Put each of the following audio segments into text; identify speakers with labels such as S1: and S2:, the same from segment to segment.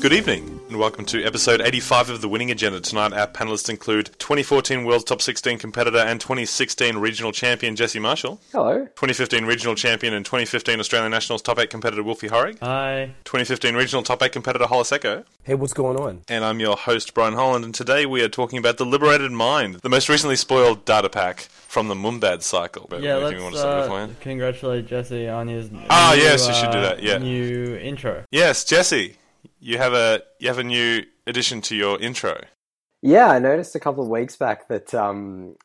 S1: Good evening, and welcome to episode 85 of The Winning Agenda. Tonight, our panelists include 2014 World's Top 16 competitor and 2016 regional champion Jesse Marshall,
S2: Hello.
S1: 2015 regional champion and 2015 Australian Nationals top 8 competitor Wolfie Horrig,
S3: Hi.
S1: 2015 regional top 8 competitor Hollis Echo,
S4: Hey, what's going on?
S1: and I'm your host, Brian Holland, and today we are talking about The Liberated Mind, the most recently spoiled data pack from the Mumbad cycle. But
S3: Yeah,
S1: anything you want
S3: let's
S1: to say
S3: uh, congratulate Jesse on his.
S1: Ah,
S3: new,
S1: yes, you should do
S3: uh,
S1: that, yeah.
S3: New intro.
S1: Yes, Jesse, you have a you have a new addition to your intro.
S2: Yeah, I noticed a couple of weeks back that um,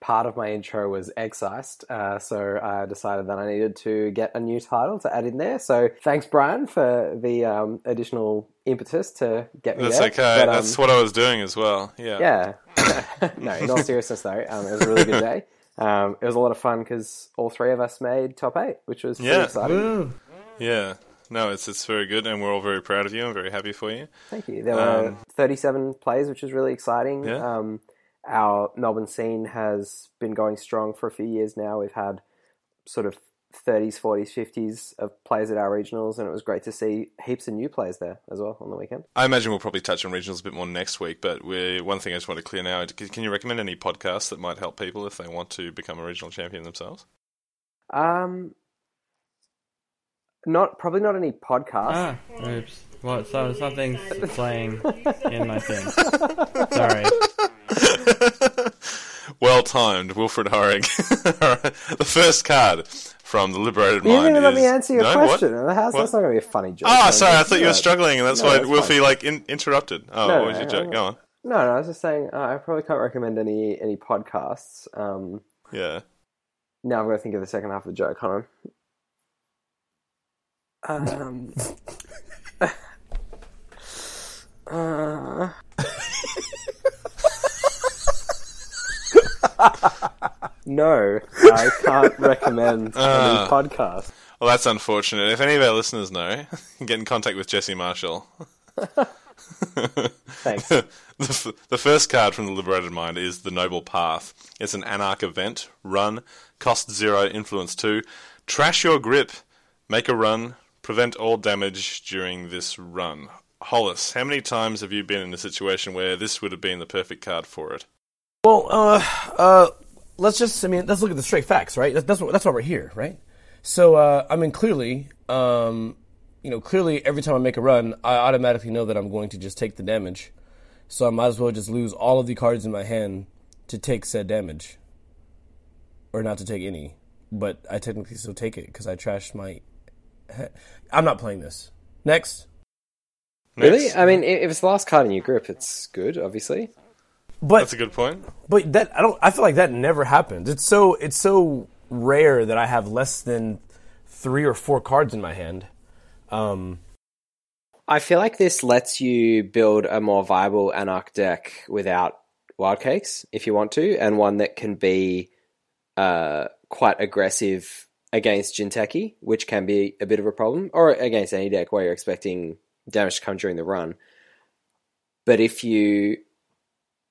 S2: part of my intro was excised, uh, so I decided that I needed to get a new title to add in there. So thanks, Brian, for the um, additional impetus to get me
S1: That's
S2: there.
S1: okay.
S2: But, um,
S1: That's what I was doing as well. Yeah.
S2: yeah. no, in all seriousness, though, um, it was a really good day. Um, it was a lot of fun because all three of us made top eight, which was
S1: Yeah.
S2: exciting.
S3: Woo.
S1: Yeah. No, it's it's very good, and we're all very proud of you. I'm very happy for you.
S2: Thank you. There were
S1: Um,
S2: 37 plays, which is really exciting.
S1: Yeah.
S2: Um, our Melbourne scene has been going strong for a few years now. We've had sort of 30s, 40s, 50s of players at our regionals, and it was great to see heaps of new players there as well on the weekend.
S1: I imagine we'll probably touch on regionals a bit more next week, but we one thing I just want to clear now: can you recommend any podcasts that might help people if they want to become a regional champion themselves?
S2: Um, not probably not any podcasts.
S3: Ah, oops. What? So something's playing in my thing. Sorry.
S1: well timed, Wilfred Horrig. The first card from the Liberated
S2: you
S1: Mind
S2: didn't even let me answer your
S1: No, what?
S2: question. How's,
S1: What?
S2: that's not going to be a funny joke.
S1: Ah,
S2: No,
S1: sorry. I thought you were struggling, and that's
S2: No,
S1: why
S2: that's
S1: Wilfie
S2: fine.
S1: like in- interrupted. Oh,
S2: No,
S1: what was your
S2: no,
S1: joke?
S2: no.
S1: Go on.
S2: No, no, I was just saying uh, I probably can't recommend any any podcasts. Um,
S1: Yeah.
S2: Now I've got to think of the second half of the joke. Hold on. Um. uh, no, I can't recommend
S1: Ah.
S2: any podcast.
S1: Well, that's unfortunate. If any of our listeners know, get in contact with Jesse Marshall.
S2: Thanks.
S1: the, f- the first card from the Liberated Mind is the Noble Path. It's an Anarch event. Run, cost zero, influence two. Trash your grip, make a run, prevent all damage during this run. Hollis, how many times have you been in a situation where this would have been the perfect card for it?
S4: Well, uh, uh, let's just, I mean, let's look at the straight facts, right? That's, that's, what, that's why we're here, right? So, uh, I mean, clearly, um, you know, clearly every time I make a run, I automatically know that I'm going to just take the damage. So I might as well just lose all of the cards in my hand to take said damage. Or not to take any. But I technically still take it because I trashed my. I'm not playing this. Next.
S2: Really? I mean, if it's the last card in your grip, it's good, obviously.
S4: But
S1: That's a good point.
S4: But that I don't. I feel like that never happens. It's so it's so rare that I have less than three or four cards in my hand. Um,
S2: I feel like this lets you build a more viable Anarch deck without wild cakes if you want to, and one that can be uh, quite aggressive against Jinteki, which can be a bit of a problem, or against any deck where you're expecting damage to come during the run. But if you,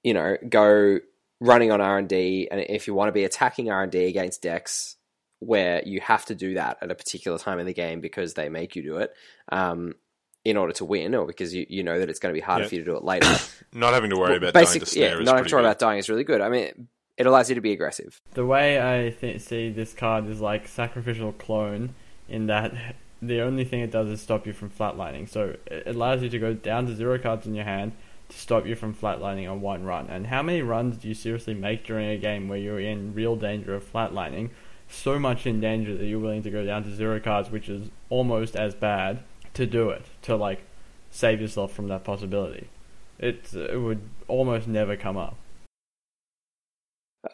S2: you know, go running on R and D, and if you want to be attacking R and D against decks where you have to do that at a particular time in the game because they make you do it, um, in order to win, or because you, you know that it's going to be harder for you to do it later.
S1: Not having to worry about dying to snare
S2: yeah,
S1: is
S2: not having to worry
S1: good.
S2: about dying is really good. I mean, it allows you to be aggressive.
S3: The way I th- see this card is like sacrificial clone, in that the only thing it does is stop you from flatlining. So it allows you to go down to zero cards in your hand to stop you from flatlining on one run. And how many runs do you seriously make during a game where you're in real danger of flatlining? So much in danger that you're willing to go down to zero cards, which is almost as bad to do it to like save yourself from that possibility. It it would almost never come up.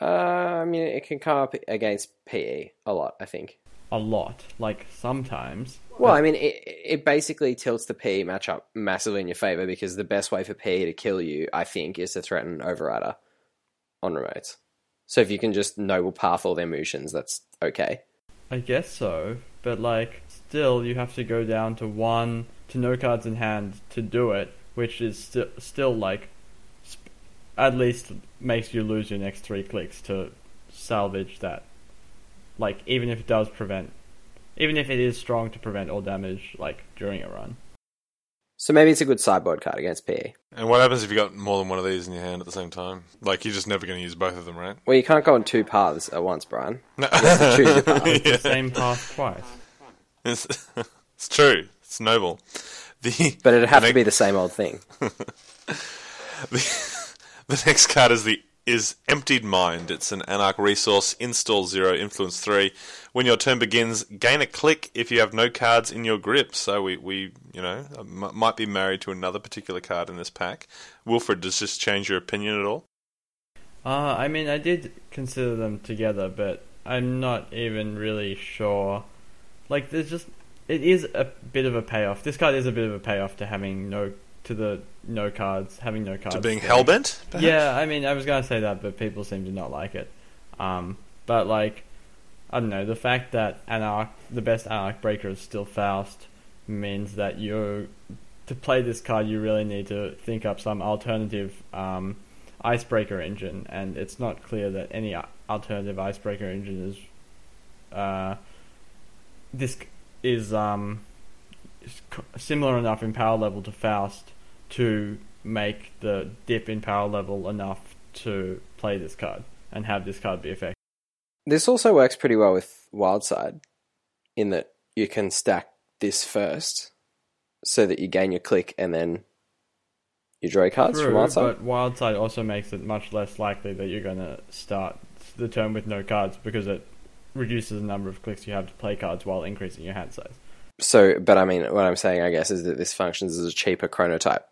S2: Uh, I mean, it can come up against PE a lot. I think.
S3: A lot, like sometimes.
S2: Well, I mean, it, it basically tilts the PE matchup massively in your favor because the best way for PE to kill you, I think, is to threaten Overrider on remotes. So if you can just noble path all their motions, that's okay.
S3: I guess so, but like still you have to go down to one to no cards in hand to do it, which is sti- still like at least makes you lose your next three clicks to salvage that. Like even if it does prevent, even if it is strong to prevent all damage like during a run.
S2: So maybe it's a good sideboard card against PE.
S1: And what happens if you got more than one of these in your hand at the same time? Like you're just never going to use both of them, right?
S2: Well, you can't go on two paths at once, Brian.
S1: No.
S2: Choose your path.
S3: The same path twice.
S1: It's, it's true. It's noble. The
S2: But it'd have
S1: the
S2: to be the same old thing.
S1: The, the next card is the is Emptied Mind. It's an Anarch resource. Install zero, influence three. When your turn begins, gain a click if you have no cards in your grip. So we, we you know, m- might be married to another particular card in this pack. Wilfred, does this change your opinion at all?
S3: Uh, I mean, I did consider them together, but I'm not even really sure. Like, there's just it is a bit of a payoff. This card is a bit of a payoff to having no to the no cards, having no cards.
S1: To being hellbent? perhaps?
S3: Yeah, I mean, I was gonna say that, but people seem to not like it. Um, but like, I don't know, the fact that Anarch, the best Anarch breaker is still Faust, means that you, to play this card, you really need to think up some alternative um, icebreaker engine, and it's not clear that any alternative icebreaker engine is. Uh, this is um, similar enough in power level to Faust to make the dip in power level enough to play this card and have this card be effective.
S2: This also works pretty well with Wyldside, in that you can stack this first, so that you gain your click and then you draw cards from
S3: True,
S2: Wyldside.
S3: but Wyldside also makes it much less likely that you're going to start the turn with no cards because it reduces the number of clicks you have to play cards while increasing your hand size.
S2: So, but I mean, what I'm saying, I guess, is that this functions as a cheaper chronotype,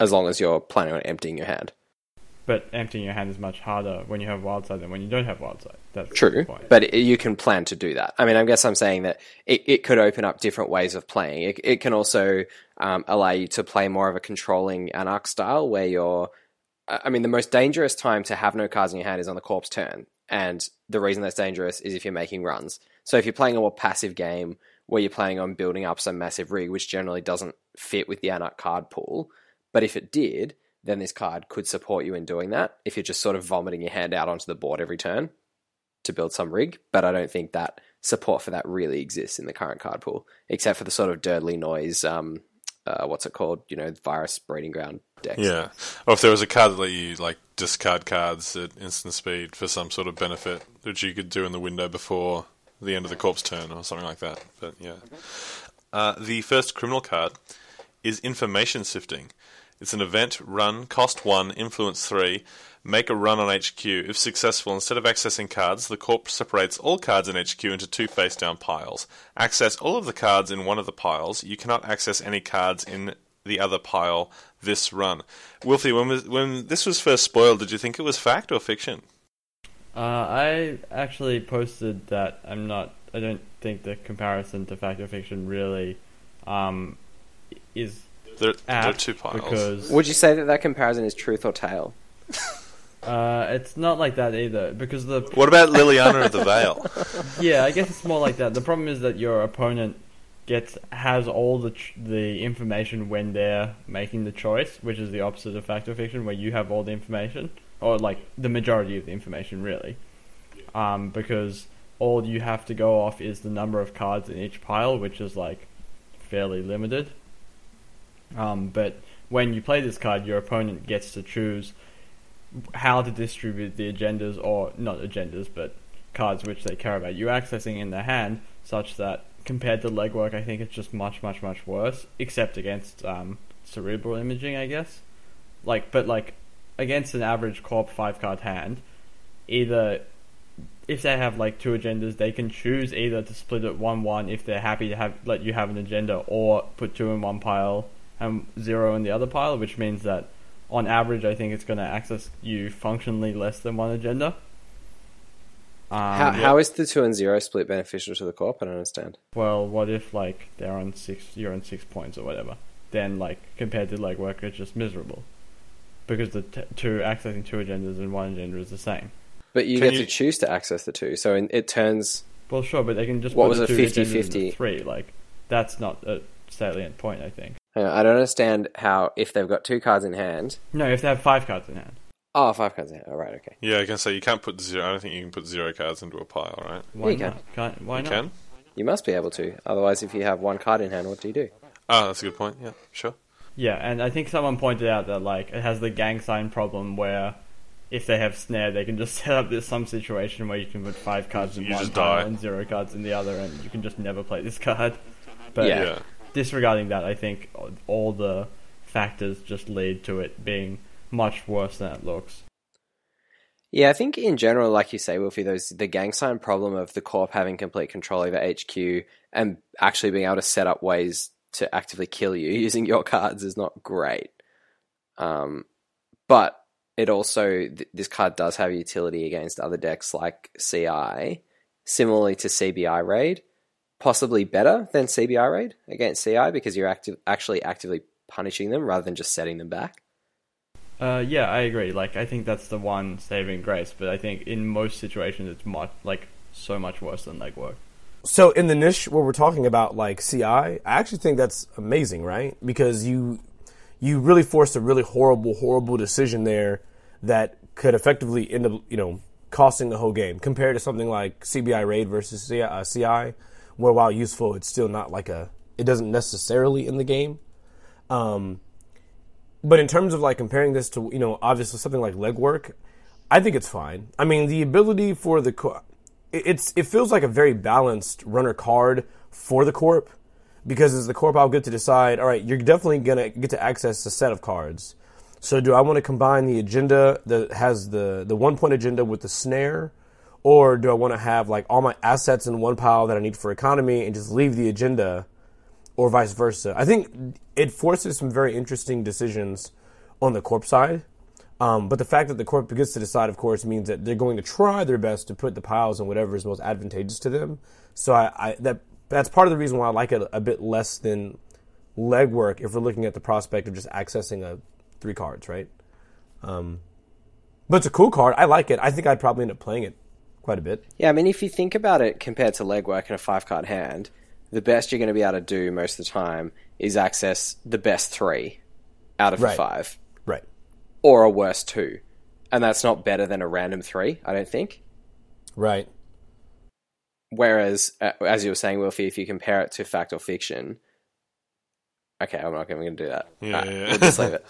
S2: as long as you're planning on emptying your hand.
S3: But emptying your hand is much harder when you have Wyldside than when you don't have Wyldside. That's the
S2: True, but you can plan to do that. I mean, I guess I'm saying that it, it could open up different ways of playing. It, it can also um, allow you to play more of a controlling Anarch style, where you're. I I mean, the most dangerous time to have no cards in your hand is on the corpse turn, and the reason that's dangerous is if you're making runs. So if you're playing a more passive game where you're planning on building up some massive rig, which generally doesn't fit with the Anarch card pool, but if it did, then this card could support you in doing that. If you're just sort of vomiting your hand out onto the board every turn to build some rig, but I don't think that support for that really exists in the current card pool, except for the sort of Durdley noise. Um, uh, what's it called? You know, virus breeding ground decks.
S1: Yeah. Or if there was a card that let you like discard cards at instant speed for some sort of benefit that you could do in the window before the end of the corpse turn or something like that. But yeah. Uh, the first criminal card is information sifting. It's an event run, cost one, influence three. Make a run on HQ. If successful, instead of accessing cards, the corp separates all cards in HQ into two face down piles. Access all of the cards in one of the piles. You cannot access any cards in the other pile this run. Wilfie, when, was, when this was first spoiled, did you think it was fact or fiction?
S3: Uh, I actually posted that I'm not. I don't think the comparison to fact or fiction really um, is
S1: There, there are
S3: apt
S1: two piles.
S3: because
S2: Would you say that that comparison is truth or tale?
S3: uh, it's not like that either. Because the
S1: What about Liliana of the Veil?
S3: yeah, I guess it's more like that. The problem is that your opponent gets has all the ch- the information when they're making the choice, which is the opposite of fact or fiction, where you have all the information or like the majority of the information, really. Um, because all you have to go off is the number of cards in each pile, which is like fairly limited. Um, but when you play this card, your opponent gets to choose how to distribute the agendas, or not agendas, but cards which they care about. You accessing in their hand, such that compared to legwork, I think it's just much, much, much worse. Except against um, cerebral imaging, I guess. Like, but like against an average corp five card hand, either if they have like two agendas, they can choose either to split it one one if they're happy to have let you have an agenda, or put two in one pile and zero in the other pile, which means that on average, I think it's going to access you functionally less than one agenda. Um,
S2: how, how is the two and zero split beneficial to the corp? I don't understand.
S3: well, what if like they're on six, you're on six points or whatever? Then like compared to legwork, it's just miserable because the t- two accessing two agendas and one agenda is the same.
S2: But you
S1: Can
S2: get
S1: you-
S2: to choose to access the two, so in, it turns.
S3: Well, sure, but they can just
S2: What
S3: put
S2: was it,
S3: two
S2: 50-50?
S3: three. Like that's not a salient point, I think.
S2: Hang on, I don't understand how if they've got two cards in hand.
S3: No, if they have five cards in hand,
S2: Oh, five cards in hand. All right, okay.
S1: Yeah, I can say you can't put zero. I don't think you can put zero cards into a pile, right?
S3: why
S2: you can.
S3: not? Can't, why
S1: you
S3: not?
S1: can.
S2: You must be able to. Otherwise, if you have one card in hand, what do you do?
S1: Oh, that's a good point. Yeah, sure.
S3: Yeah, and I think someone pointed out that like it has the gang sign problem where if they have snare, they can just set up this some situation where you can put five cards in
S1: You
S3: one
S1: just
S3: pile
S1: die.
S3: and zero cards in the other, and you can just never play this card. But
S2: Yeah.
S1: Yeah.
S3: Disregarding that, I think all the factors just lead to it being much worse than it looks.
S2: Yeah, I think in general, like you say, Wolfie, those the gang sign problem of the corp having complete control over HQ and actually being able to set up ways to actively kill you using your cards is not great. Um, but it also th- this card does have utility against other decks like CI, similarly to CBI raid, possibly better than CBI raid against CI because you're active actually actively punishing them rather than just setting them back.
S3: Uh, yeah, I agree. Like, I think that's the one saving grace, but I think in most situations it's much like so much worse than legwork.
S4: So in the niche where we're talking about like CI, I actually think that's amazing, right? Because you you really forced a really horrible, horrible decision there that could effectively end up, you know, costing the whole game. Compared to something like CBI raid versus CI, uh, CI where while useful, it's still not like a it doesn't necessarily in the game. Um, but in terms of like comparing this to you know obviously something like legwork, I think it's fine. I mean the ability for the co- it's it feels like a very balanced runner card for the corp because as the corp I'll get to decide. All right, you're definitely gonna get to access a set of cards. So do I want to combine the agenda that has the the one point agenda with the snare, or do I want to have like all my assets in one pile that I need for economy and just leave the agenda, or vice versa? I think it forces some very interesting decisions on the corp side. Um, but the fact that the corp gets to decide, of course, means that they're going to try their best to put the piles in whatever is most advantageous to them. So I, I that that's part of the reason why I like it a bit less than legwork if we're looking at the prospect of just accessing a three cards, right? Um, but it's a cool card. I like it. I think I'd probably end up playing it quite a bit.
S2: Yeah, I mean, if you think about it compared to legwork and a five card hand, the best you're going to be able to do most of the time is access the best three out of the five,
S4: Right.
S2: or a worst two. And that's not better than a random three, I don't think.
S4: Right.
S2: Whereas, uh, as you were saying, Wilfie, if you compare it to fact or fiction, okay, I'm not going to do that.
S1: Yeah,
S2: Alright,
S1: yeah.
S2: We'll just leave it.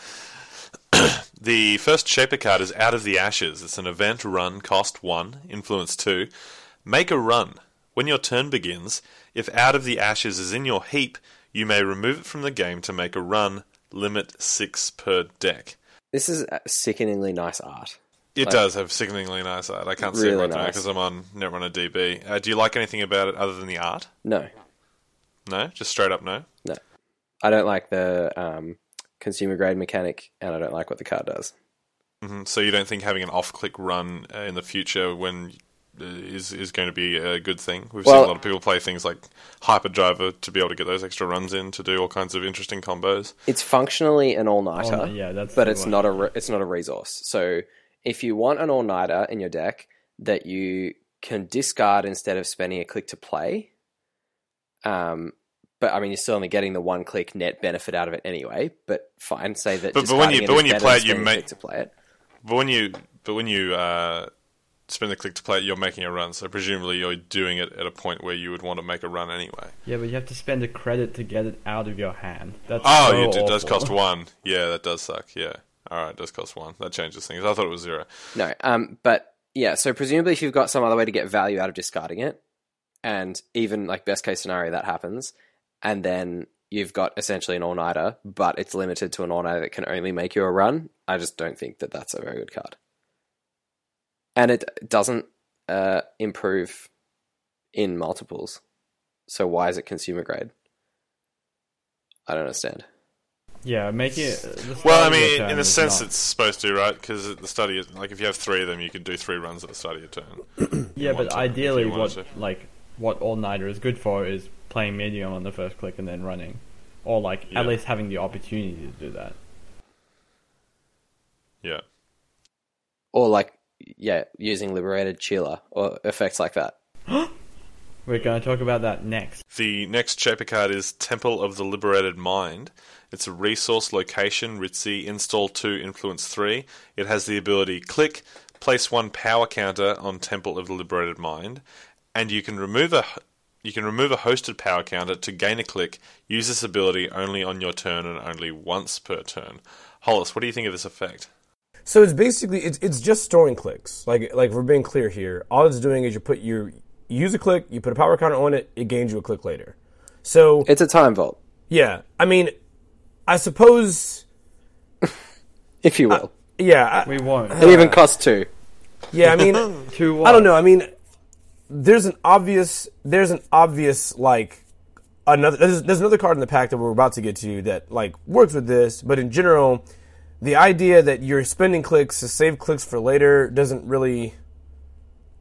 S1: The first Shaper card is Out of the Ashes. It's an event run, cost 1, influence 2. Make a run. When your turn begins, if Out of the Ashes is in your heap, you may remove it from the game to make a run, limit 6 per deck.
S2: This is uh, sickeningly nice art.
S1: It
S2: Like-
S1: does have sickeningly nice art. I can't see it
S2: Really
S1: right now because I'm on Netrunner DB. Uh, do you like anything about it other than the art?
S2: No,
S1: No? Just straight up no?
S2: no. I don't like the um, consumer grade mechanic, and I don't like what the card does.
S1: Mhm. So you don't think having an off-click run uh, in the future when uh, is is going to be a good thing? We've seen a lot of people play things like Hyperdriver to be able to get those extra runs in to do all kinds of interesting combos.
S2: It's functionally an all nighter.
S3: All-night- yeah, that's
S2: but it's
S3: one.
S2: not a re- it's not a resource. So if you want an all nighter in your deck that you can discard instead of spending a click to play, um, but I mean you're still only getting the one click net benefit out of it anyway. But fine, say that.
S1: But- but when you- but when
S2: is
S1: you play it, you make-
S2: click to play it.
S1: But when you but when you uh, spend the click to play it, you're making a run. So presumably you're doing it at a point where you would want to make a run anyway.
S3: Yeah, but you have to spend a credit to get it out of your hand. That's
S1: Oh,
S3: so
S1: it, it does cost one. Yeah, that does suck. Yeah. All right, it does cost one. That changes things. I thought it was zero.
S2: No, um, but yeah. So presumably, if you've got some other way to get value out of discarding it, and even like best case scenario that happens, and then you've got essentially an all nighter, but it's limited to an all nighter that can only make you a run. I just don't think that that's a very good card, and it doesn't uh, improve in multiples. So why is it consumer grade? I don't understand.
S3: Yeah, make it.
S1: Well, I
S3: start of your
S1: mean, in a sense,
S3: not-
S1: it's supposed to, right? Because the study, is- like if you have three of them, you could do three runs at the start of your turn.
S3: yeah, but ideally, what
S1: to.
S3: like what all nighter is good for is playing medium on the first click and then running, or like
S1: Yeah.
S3: at least having the opportunity to do that.
S1: Yeah.
S2: Or like, yeah, using Liberated Chela or effects like that.
S3: We're going to talk about that next.
S1: The next Shaper card is Temple of the Liberated Mind. It's a resource location, Ritzy, install 2, influence 3. It has the ability click, place one power counter on Temple of the Liberated Mind, and you can remove a you can remove a hosted power counter to gain a click. Use this ability only on your turn and only once per turn. Hollis, what do you think of this effect?
S4: So it's basically it's it's just storing clicks. Like like we're being clear here. All it's doing is you put your you use a click, you put a power counter on it, it gains you a click later. So
S2: It's a time vault,
S4: yeah, I mean, I suppose
S2: if you will.
S4: yeah, I,
S3: We won't.
S2: it even costs two.
S4: yeah. I mean,
S3: Two what?
S4: I don't know. I mean, there's an obvious there's an obvious like another there's, there's another card in the pack that we're about to get to that like works with this, but in general, the idea that you're spending clicks to save clicks for later doesn't really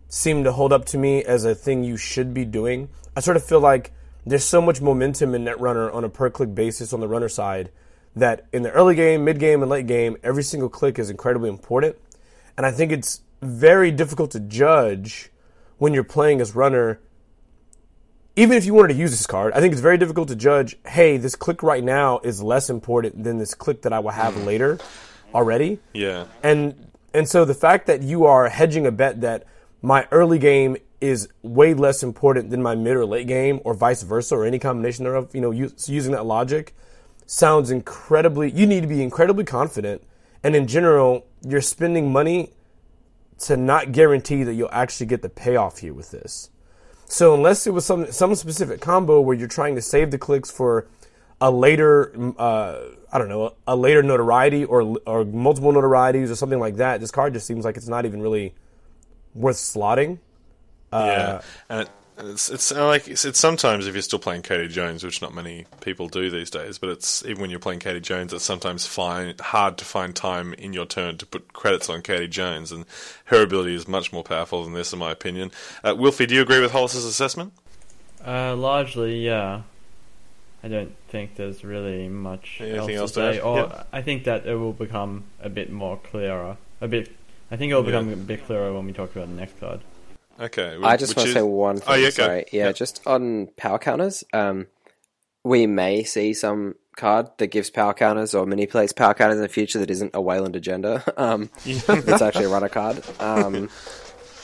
S4: seem to hold up to me as a thing you should be doing. I sort of feel like there's so much momentum in Netrunner on a per click basis on the runner side that in the early game, mid game, and late game, every single click is incredibly important. And I think it's very difficult to judge when you're playing as runner. Even if you wanted to use this card, I think it's very difficult to judge. Hey, this click right now is less important than this click that I will have mm. later, already.
S1: Yeah.
S4: And and so the fact that you are hedging a bet that my early game is way less important than my mid or late game, or vice versa, or any combination thereof, you know, use, using that logic sounds incredibly. You need to be incredibly confident, and in general, you're spending money to not guarantee that you'll actually get the payoff here with this. So unless it was some some specific combo where you're trying to save the clicks for a later, uh, I don't know, a later notoriety or or multiple notorieties or something like that, this card just seems like it's not even really worth slotting.
S1: yeah, and it, it's it's uh, like it's, it's sometimes if you're still playing Kati Jones, which not many people do these days, but it's even when you're playing Kati Jones, it's sometimes find, hard to find time in your turn to put credits on Kati Jones, and her ability is much more powerful than this, in my opinion. Uh, Wilfie, do you agree with Hollis's assessment?
S3: Uh, largely, yeah. I don't think there's really much
S1: Anything else
S3: else
S1: to
S3: to say. Or
S1: Yep.
S3: I think that it will become a bit more clearer. A bit. I think it will become
S1: Yeah.
S3: a bit clearer when we talk about the next card.
S1: Okay,
S2: I just want to
S1: is-
S2: say one thing.
S1: Oh, yeah,
S2: sorry. Yeah,
S1: Yeah.
S2: just on power counters. Um, we may see some card that gives power counters or manipulates power counters in the future that isn't a Wayland agenda. Um, it's actually a runner card. Um,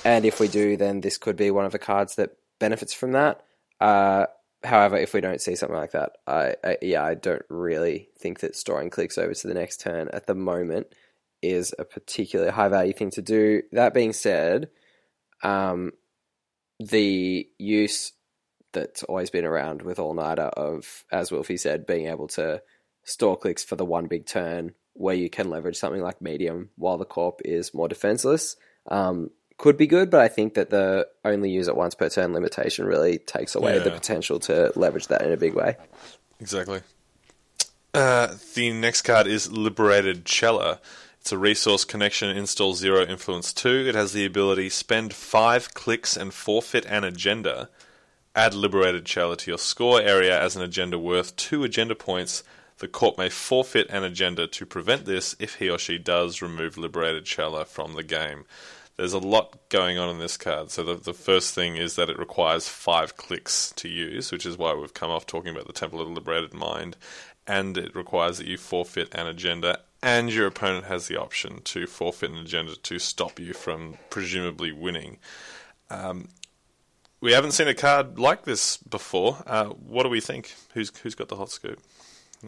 S2: and if we do, then this could be one of the cards that benefits from that. Uh, however, if we don't see something like that, I, I yeah, I don't really think that storing clicks over to the next turn at the moment is a particularly high value thing to do. That being said, um, the use that's always been around with All Nighter of, as Wilfie said, being able to store clicks for the one big turn where you can leverage something like medium while the corp is more defenseless um, could be good, but I think that the only use it once per turn limitation really takes away the potential to leverage that in a big way.
S1: Exactly. Uh, the next card is Liberated Chela. It's a resource connection, install zero influence two. It has the ability spend five clicks and forfeit an agenda. Add Liberated Chela to your score area as an agenda worth two agenda points. The court may forfeit an agenda to prevent this if he or she does remove Liberated Chela from the game. There's a lot going on in this card. So the, the first thing is that it requires five clicks to use, which is why we've come off talking about the Temple of the Liberated Mind. And it requires that you forfeit an agenda, and your opponent has the option to forfeit an agenda to stop you from presumably winning. Um, we haven't seen a card like this before. Uh, what do we think? Who's who's got the hot scoop?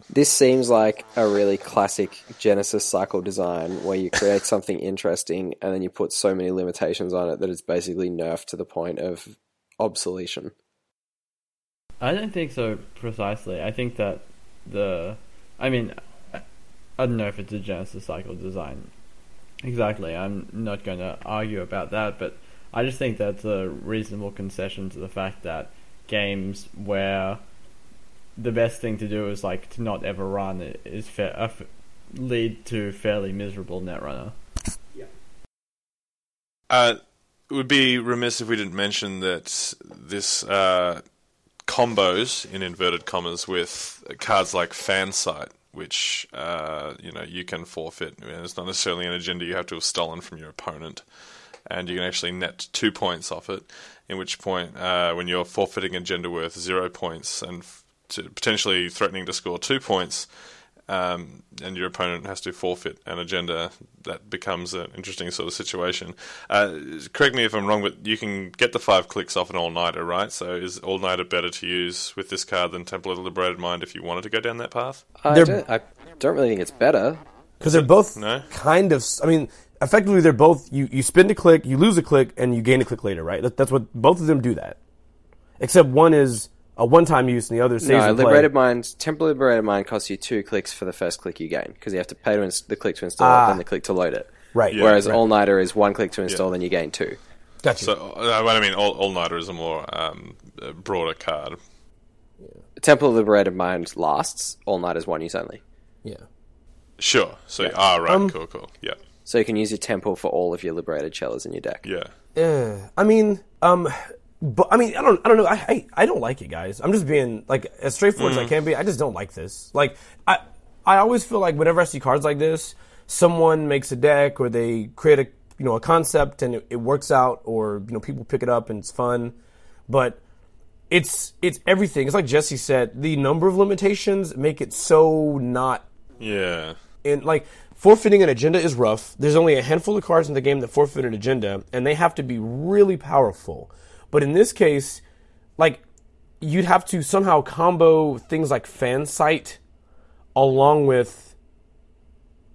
S2: This seems like a really classic Genesis cycle design where you create something interesting and then you put so many limitations on it that it's basically nerfed to the point of obsolescence.
S3: I don't think so precisely. I think that the, I mean, I don't know if it's a Genesis cycle design. Exactly. I'm not going to argue about that, but I just think that's a reasonable concession to the fact that games where the best thing to do is like to not ever run i- is uh, lead to fairly miserable netrunner.
S1: Uh, it would be remiss if we didn't mention that this uh, combos in inverted commas with cards like Fan Site, which uh, you know you can forfeit. It's not necessarily an agenda you have to have stolen from your opponent, and you can actually net two points off it. In which point, uh, when you're forfeiting agenda worth zero points and f- potentially threatening to score two points, um, and your opponent has to forfeit an agenda, that becomes an interesting sort of situation. Uh, correct me if I'm wrong, but you can get the five clicks off an All Nighter, right? So is All Nighter better to use with this card than Temple of the Liberated Mind if you wanted to go down that path?
S2: I don't, I don't really think it's better.
S4: because they're both
S1: No?
S4: kind of. I mean, effectively, they're both. You you spend a click, you lose a click, and you gain a click later, right? That, that's what both of them do that. Except one is a one-time use, and the other saves
S2: No,
S4: in play.
S2: Liberated Mind, Temple of Liberated Mind costs you two clicks for the first click you gain because you have to pay to ins- the click to install
S4: Ah.
S2: it, then the click to load it.
S4: Right.
S1: Yeah.
S2: Whereas
S4: right.
S2: All Nighter is one click to install, then you gain two.
S4: Gotcha.
S1: So uh, what I mean, All, All Nighter is a more um, uh, broader card.
S2: Temple of Liberated Mind lasts. All Nighter is one use only.
S4: yeah.
S1: Sure. So ah, right,
S4: Um,
S1: cool, cool. Yeah,
S2: So you can use your Temple for all of your Liberated Chelas in your deck.
S1: yeah.
S4: Yeah. I mean, um, but I mean, I don't, I don't know. I, I, I don't like it, guys. I'm just being like as straightforward as I mm. can be. I just don't like this. Like, I, I always feel like whenever I see cards like this, someone makes a deck or they create a, you know, a concept and it, it works out, or you know, people pick it up and it's fun, but it's it's everything. It's like Jesse said. The number of limitations make it so not
S1: Yeah.
S4: And like forfeiting an agenda is rough. There's only a handful of cards in the game that forfeit an agenda, and they have to be really powerful. But in this case, like you'd have to somehow combo things like fan site along with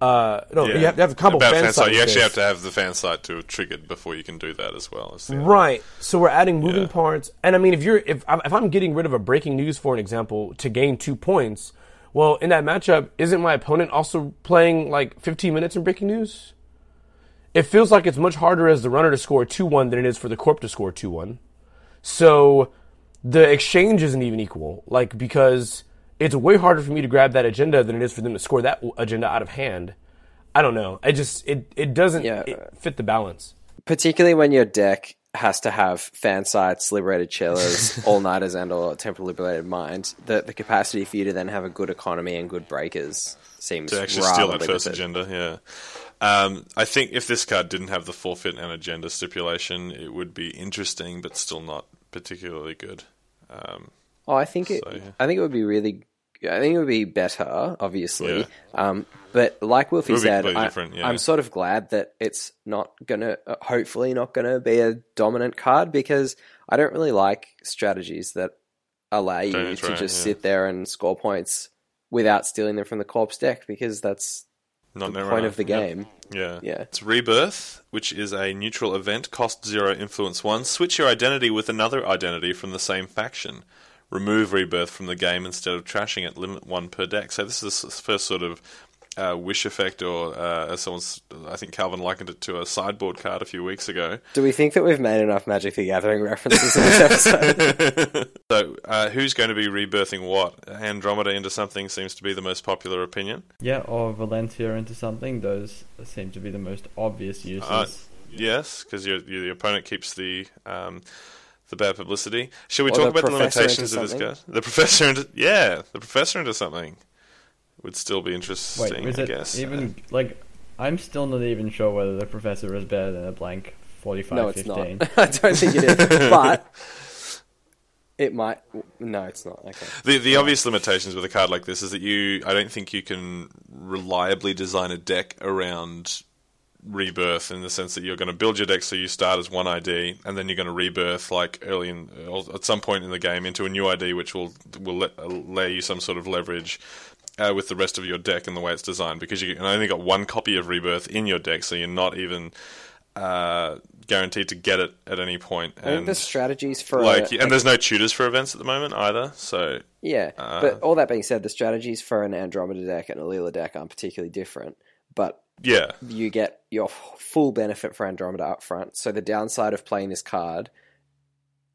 S4: uh no
S1: Yeah.
S4: you have to have to combo
S1: About
S4: fan,
S1: fan
S4: sight.
S1: site, you actually have to have the fan site to triggered before you can do that as well.
S4: Right. So we're adding moving
S1: Yeah.
S4: parts, and I mean, if you're if I'm- if I'm getting rid of a breaking news for an example to gain two points, well, in that matchup, isn't my opponent also playing like 15 minutes in breaking news? It feels like it's much harder as the runner to score two one than it is for the corp to score two one. So the exchange isn't even equal, like because it's way harder for me to grab that agenda than it is for them to score that agenda out of hand. I don't know. I just it it doesn't
S2: Yeah.
S4: it fit the balance.
S2: Particularly when your deck has to have fan sites, Liberated Chelas, all nighters, and or Temple of liberated mind. The the capacity for you to then have a good economy and good breakers seems
S1: to actually
S2: rather
S1: steal that first
S2: limited.
S1: agenda. Yeah, um, I think if this card didn't have the forfeit and agenda stipulation, it would be interesting, but still not particularly good. Um,
S2: Oh, I think it.
S1: So, yeah.
S2: I think it would be really. I think it would be better, obviously.
S1: Yeah.
S2: Um, but like Wolfie said, I,
S1: yeah.
S2: I'm sort of glad that it's not gonna, uh, hopefully, not gonna be a dominant card because I don't really like strategies that allow you to just sit there and score points without stealing them from the corpse deck because that's
S1: not
S2: the point of the
S1: Yep.
S2: game.
S1: Yeah.
S2: Yeah.
S1: It's Rebirth, which is a neutral event, cost zero, influence one. Switch your identity with another identity from the same faction. Remove Rebirth from the game instead of trashing it. Limit one per deck. So this is the first sort of uh, wish effect, or uh, as someone's, I think Calvin likened it to a sideboard card a few weeks ago.
S2: Do we think that we've made enough Magic the Gathering references in this episode?
S1: So uh, who's going to be rebirthing what? Andromeda into something seems to be the most popular opinion.
S3: Yeah, or Valencia into something. Those seem to be the most obvious uses.
S1: Uh, yes, because your, your the opponent keeps the um, the bad publicity. Should we
S2: Or
S1: talk
S2: the
S1: about the limitations of this
S2: something?
S1: card? The professor into yeah, the professor into something would still be interesting.
S3: Wait, is
S1: I
S3: it
S1: guess.
S3: even like? I'm still not even sure whether the professor is better than a blank forty-five
S2: no, it's
S3: fifteen.
S2: not. I don't think it is, but it might. No, it's not. Okay.
S1: The the obvious limitations with a card like this is that you I don't think you can reliably design a deck around rebirth in the sense that you're going to build your deck so you start as one ID and then you're going to rebirth like early in or at some point in the game into a new ID which will will let, allow you some sort of leverage uh, with the rest of your deck and the way it's designed because you only got one copy of rebirth in your deck so you're not even uh, guaranteed to get it at any point and
S2: the strategies for
S1: like
S2: a,
S1: and there's no tutors for events at the moment either so
S2: Yeah,
S1: Uh,
S2: but all that being said, the strategies for an Andromeda deck and a Leela deck aren't particularly different. But
S1: yeah
S2: you get your full benefit for Andromeda up front. So the downside of playing this card,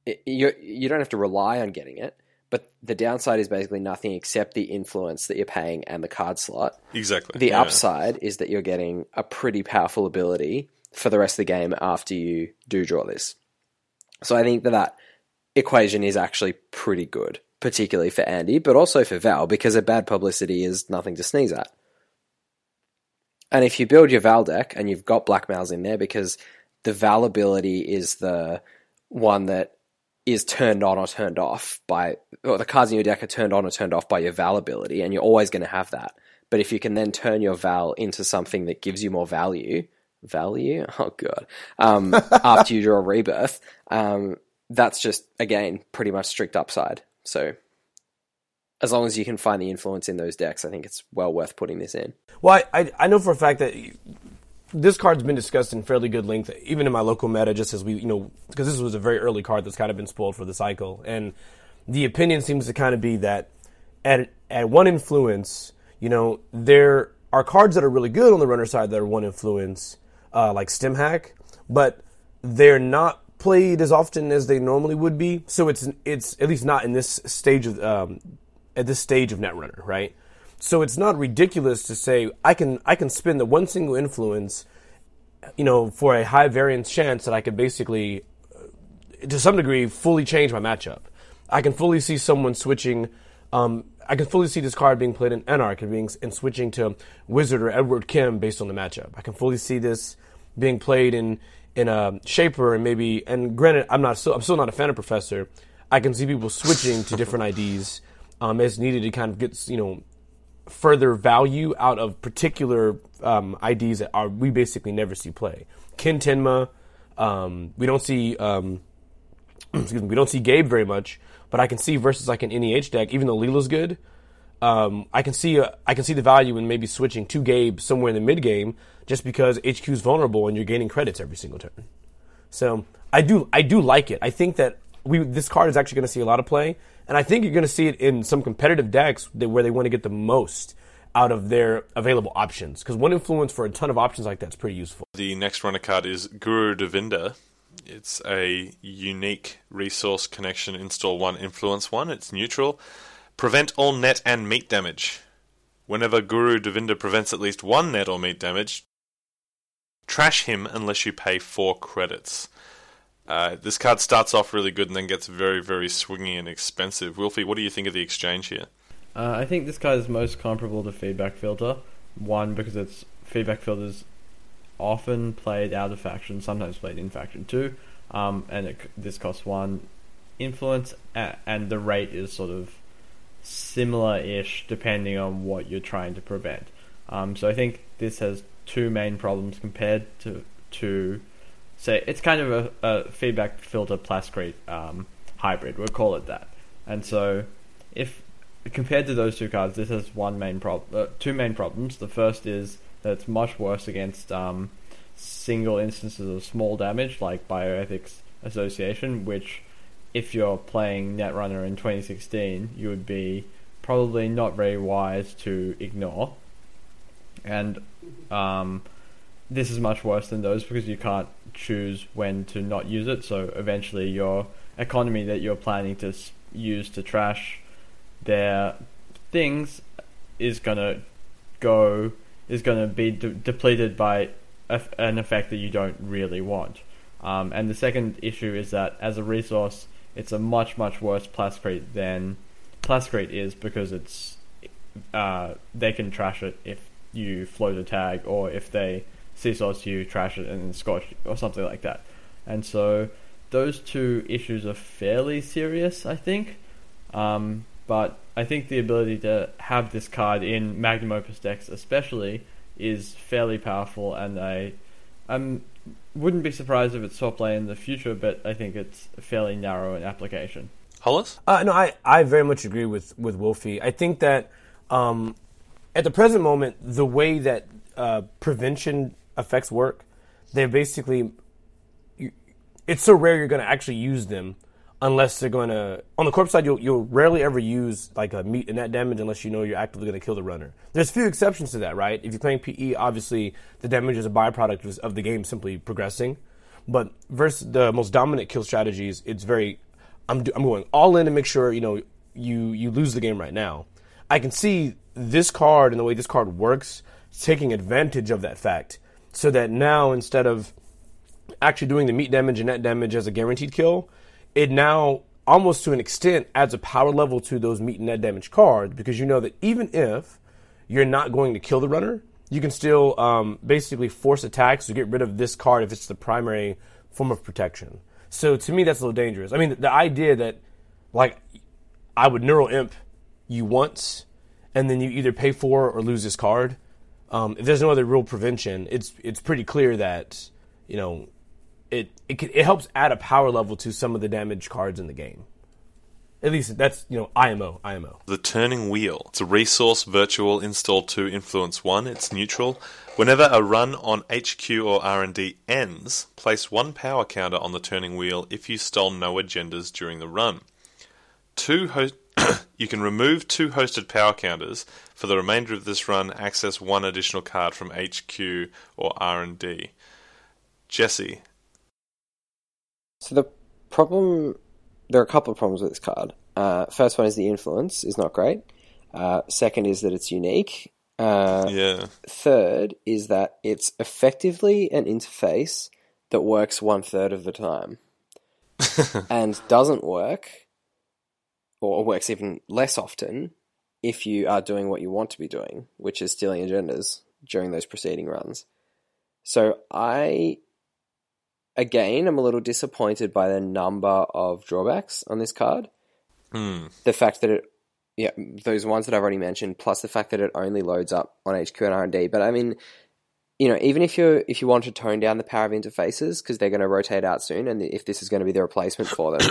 S2: it, you you don't have to rely on getting it. But the downside is basically nothing except the influence that you're paying and the card slot.
S1: Exactly.
S2: The
S1: yeah.
S2: upside is that you're getting a pretty powerful ability for the rest of the game after you do draw this. So I think that that equation is actually pretty good, particularly for Andy, but also for Val, because a bad publicity is nothing to sneeze at. And if you build your Val deck and you've got blackmails in there, because the Val ability is the one that is turned on or turned off by, or the cards in your deck are turned on or turned off by your Val ability, and you're always going to have that. But if you can then turn your Val into something that gives you more value, value, oh god, um, after you draw a rebirth, um, that's just again pretty much strict upside. So as long as you can find the influence in those decks, I think it's well worth putting this in.
S4: Well, I, I, I know for a fact that this card's been discussed in fairly good length, even in my local meta, just as we, you know, because this was a very early card that's kind of been spoiled for the cycle. And the opinion seems to kind of be that at, at one influence, you know, there are cards that are really good on the runner side that are one influence, uh, like Stim Hack, but they're not played as often as they normally would be. So it's it's at least not in this stage of um, at this stage of Netrunner, right? So it's not ridiculous to say I can I can spend the one single influence, you know, for a high variance chance that I could basically, uh, to some degree, fully change my matchup. I can fully see someone switching. Um, I can fully see this card being played in Anarch and, being, and switching to Whizzard or Edward Kim based on the matchup. I can fully see this being played in in a Shaper and maybe. And granted, I'm not still I'm still not a fan of Professor. I can see people switching to different IDs um, as needed to kind of get you know further value out of particular um, IDs that are we basically never see play. Ken Tenma, um, we don't see um, excuse me, we don't see Gabe very much, but I can see versus like an NEH deck, even though Leela's good. Um, I can see uh, I can see the value in maybe switching to Gabe somewhere in the mid game, just because HQ is vulnerable and you're gaining credits every single turn. So I do I do like it. I think that we this card is actually going to see a lot of play, and I think you're going to see it in some competitive decks where they want to get the most out of their available options. Because one influence for a ton of options like that is pretty useful.
S1: The next runner card is Guru Davinder. It's a unique resource connection install one influence one. It's neutral. Prevent all net and meat damage. Whenever Guru Davinder prevents at least one net or meat damage, trash him unless you pay four credits. Uh, this card starts off really good and then gets very, very swingy and expensive. Wilfie, what do you think of the exchange here?
S3: Uh, I think this card is most comparable to Feedback Filter. One, because it's Feedback Filter's often played out of faction, sometimes played in faction two, um, and it, this costs one influence, and the rate is sort of similar-ish depending on what you're trying to prevent. Um, so I think this has two main problems compared to to so it's kind of a, a feedback filter plascrete um, hybrid. We'll call it that. And so, if compared to those two cards, this has one main problem, uh, two main problems. The first is that it's much worse against um, single instances of small damage, like Bioethics Association, which, if you're playing Netrunner in 2016, you would be probably not very wise to ignore. And um, this is much worse than those because you can't choose when to not use it. So eventually, your economy that you're planning to use to trash their things is gonna go is gonna be de- depleted by an effect that you don't really want. Um, and the second issue is that as a resource, it's a much much worse plascrete than plascrete is because it's uh, they can trash it if you float a tag or if they SEA Sources you, trash it, and then scotch or something like that. And so those two issues are fairly serious, I think. Um, but I think the ability to have this card in Magnum Opus decks, especially, is fairly powerful, and I um, wouldn't be surprised if it's top play in the future. But I think it's fairly narrow in application.
S1: Hollis?
S4: Uh, no, I, I very much agree with with Wolfie. I think that um, at the present moment, the way that uh, prevention effects work, they're basically it's so rare you're going to actually use them unless they're going to on the corpse side you'll, you'll rarely ever use like a meat and net damage unless you know you're actively going to kill the runner. There's few exceptions to that right? If you're playing pe obviously the damage is a byproduct of the game simply progressing. But versus the most dominant kill strategies it's very i'm, I'm going all in to make sure you know you you lose the game right now. I can see this card and the way this card works taking advantage of that fact so that now instead of actually doing the meat damage and net damage as a guaranteed kill, it now almost to an extent adds a power level to those meat and net damage cards because you know that even if you're not going to kill the runner, you can still um, basically force attacks to get rid of this card if it's the primary form of protection. So to me, that's a little dangerous. I mean, the idea that like I would Neural EMP you once and then you either pay for or lose this card. Um, if there's no other real prevention, it's it's pretty clear that you know it it, can, it helps add a power level to some of the damage cards in the game. At least that's you know IMO IMO.
S1: The Turning Wheel. It's a resource virtual install to influence one. It's neutral. Whenever a run on HQ or R&D ends, place one power counter on the turning wheel if you stole no agendas during the run. Two ho- you can remove two hosted power counters for the remainder of this run. Access one additional card from HQ or R&D. Jesse,
S2: So the problem, there are a couple of problems with this card. Uh, first one is the influence is not great. Uh, second is that it's unique. Uh,
S1: yeah,
S2: third is that it's effectively an interface that works one third of the time and doesn't work or works even less often if you are doing what you want to be doing, which is stealing agendas during those preceding runs. So I again am a little disappointed by the number of drawbacks on this card.
S1: Hmm.
S2: The fact that it yeah, those ones that I've already mentioned, plus the fact that it only loads up on HQ and R and D. But I mean, you know, even if you if you want to tone down the power of interfaces because they're going to rotate out soon, and if this is going to be the replacement for them,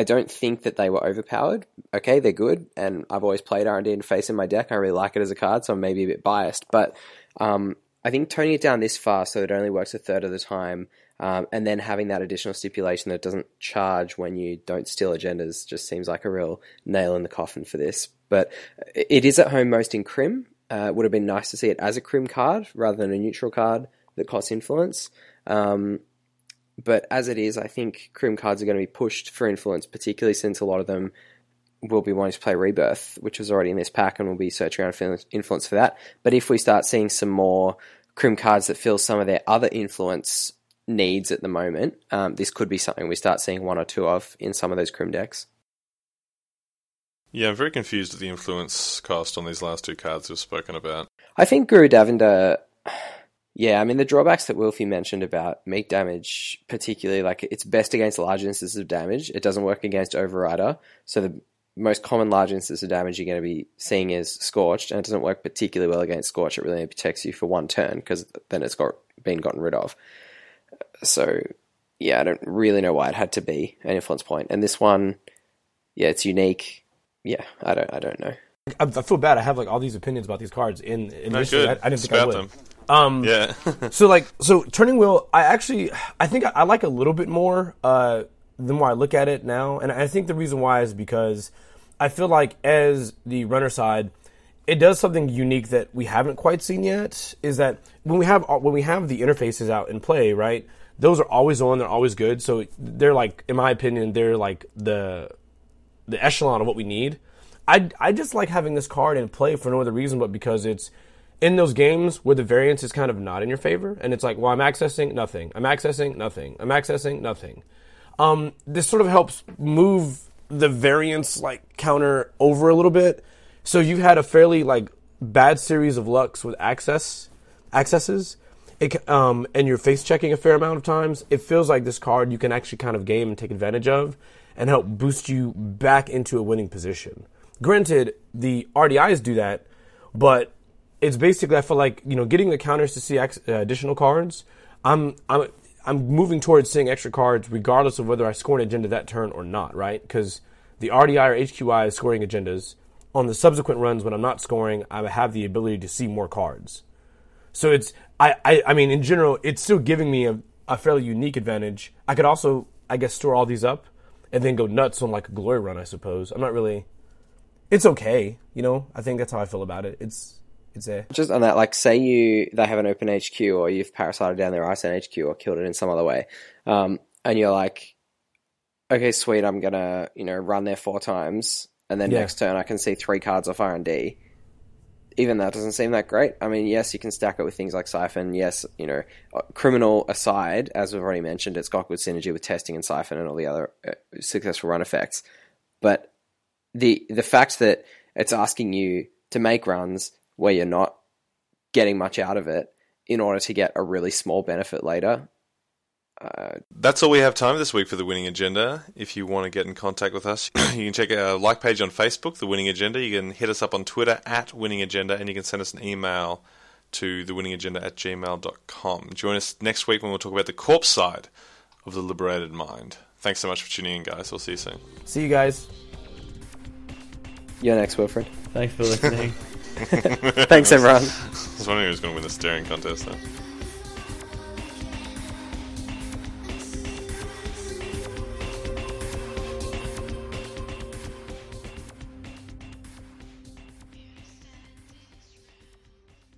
S2: I don't think that they were overpowered. Okay, they're good, and I've always played R and D interface in my deck. I really like it as a card, so I'm maybe a bit biased, but um, I think toning it down this far so it only works a third of the time. Um, and then having that additional stipulation that doesn't charge when you don't steal agendas just seems like a real nail in the coffin for this. But it is at home most in Crim. Uh, would have been nice to see it as a Crim card rather than a neutral card that costs influence. Um, but as it is, I think Crim cards are going to be pushed for influence, particularly since a lot of them will be wanting to play Rebirth, which was already in this pack, and we'll be searching around for influence for that. But if we start seeing some more Crim cards that fill some of their other influence needs at the moment, um, this could be something we start seeing one or two of in some of those Crim decks.
S1: yeah. I'm very confused at the influence cost on these last two cards we've spoken about.
S2: I think Guru Davinder, yeah, I mean, the drawbacks that Wilfie mentioned about meat damage, particularly, like it's best against large instances of damage. It doesn't work against Overrider. So the most common large instance of damage you're going to be seeing is Scorched, and it doesn't work particularly well against Scorch. It really only protects you for one turn because then it's got been gotten rid of. So, yeah, I don't really know why it had to be an influence point. And this one, yeah, it's unique. Yeah, I don't, I don't know.
S4: I, I feel bad. I have like all these opinions about these cards in, in
S1: No, good.
S4: I, I didn't think
S1: Spout
S4: I would.
S1: them.
S4: Um,
S1: Yeah.
S4: so like so turning wheel i actually i think i, I like a little bit more uh the more i look at it now and i think the reason why is because i feel like as the runner side it does something unique that we haven't quite seen yet is that when we have when we have the interfaces out in play right those are always on they're always good so they're like in my opinion they're like the the echelon of what we need. I I just like having this card in play for no other reason but because it's in those games where the variance is kind of not in your favor, and it's like, well, I'm accessing nothing, I'm accessing nothing, I'm accessing nothing. Um, this sort of helps move the variance like counter over a little bit. So you've had a fairly like bad series of lucks with access accesses. It, um, and you're face checking a fair amount of times. It feels like this card you can actually kind of game and take advantage of, and help boost you back into a winning position. Granted, the RDIs do that, but it's basically I feel like you know getting the counters to see ex- uh, additional cards. I'm I'm I'm moving towards seeing extra cards regardless of whether I score an agenda that turn or not, right? Because the RDI or HQI is scoring agendas. On the subsequent runs when I'm not scoring, I have the ability to see more cards. So it's I, I, I mean in general it's still giving me a, a fairly unique advantage. I could also I guess store all these up and then go nuts on like a glory run, I suppose. I'm not really it's okay, you know. I think that's how I feel about it. It's it's a
S2: just on that, like, say you they have an open HQ, or you've parasited down their ISN HQ, or killed it in some other way, um, and you're like, okay, sweet, I'm gonna you know run there four times, and then
S4: Yeah.
S2: next turn I can see three cards off R and D. Even that doesn't seem that great. I mean, yes, you can stack it with things like Siphon. Yes, you know, uh, criminal aside, as we've already mentioned, it's got good synergy with testing and Siphon and all the other uh, successful run effects. But the the fact that it's asking you to make runs where you're not getting much out of it in order to get a really small benefit later, uh,
S1: That's all we have time this week for the Winning Agenda. If you want to get in contact with us, you can check our like page on Facebook, The Winning Agenda. You can hit us up on Twitter at Winning Agenda, and you can send us an email to thewinningagenda at gmail.com. Join us next week when we'll talk about the Corp's side of the liberated mind. Thanks so much for tuning in, guys. We'll see you soon.
S4: See you guys.
S2: You're next, Wilfred.
S3: Thanks for listening.
S2: Thanks, everyone.
S1: I was wondering who was going to win the staring contest. Though.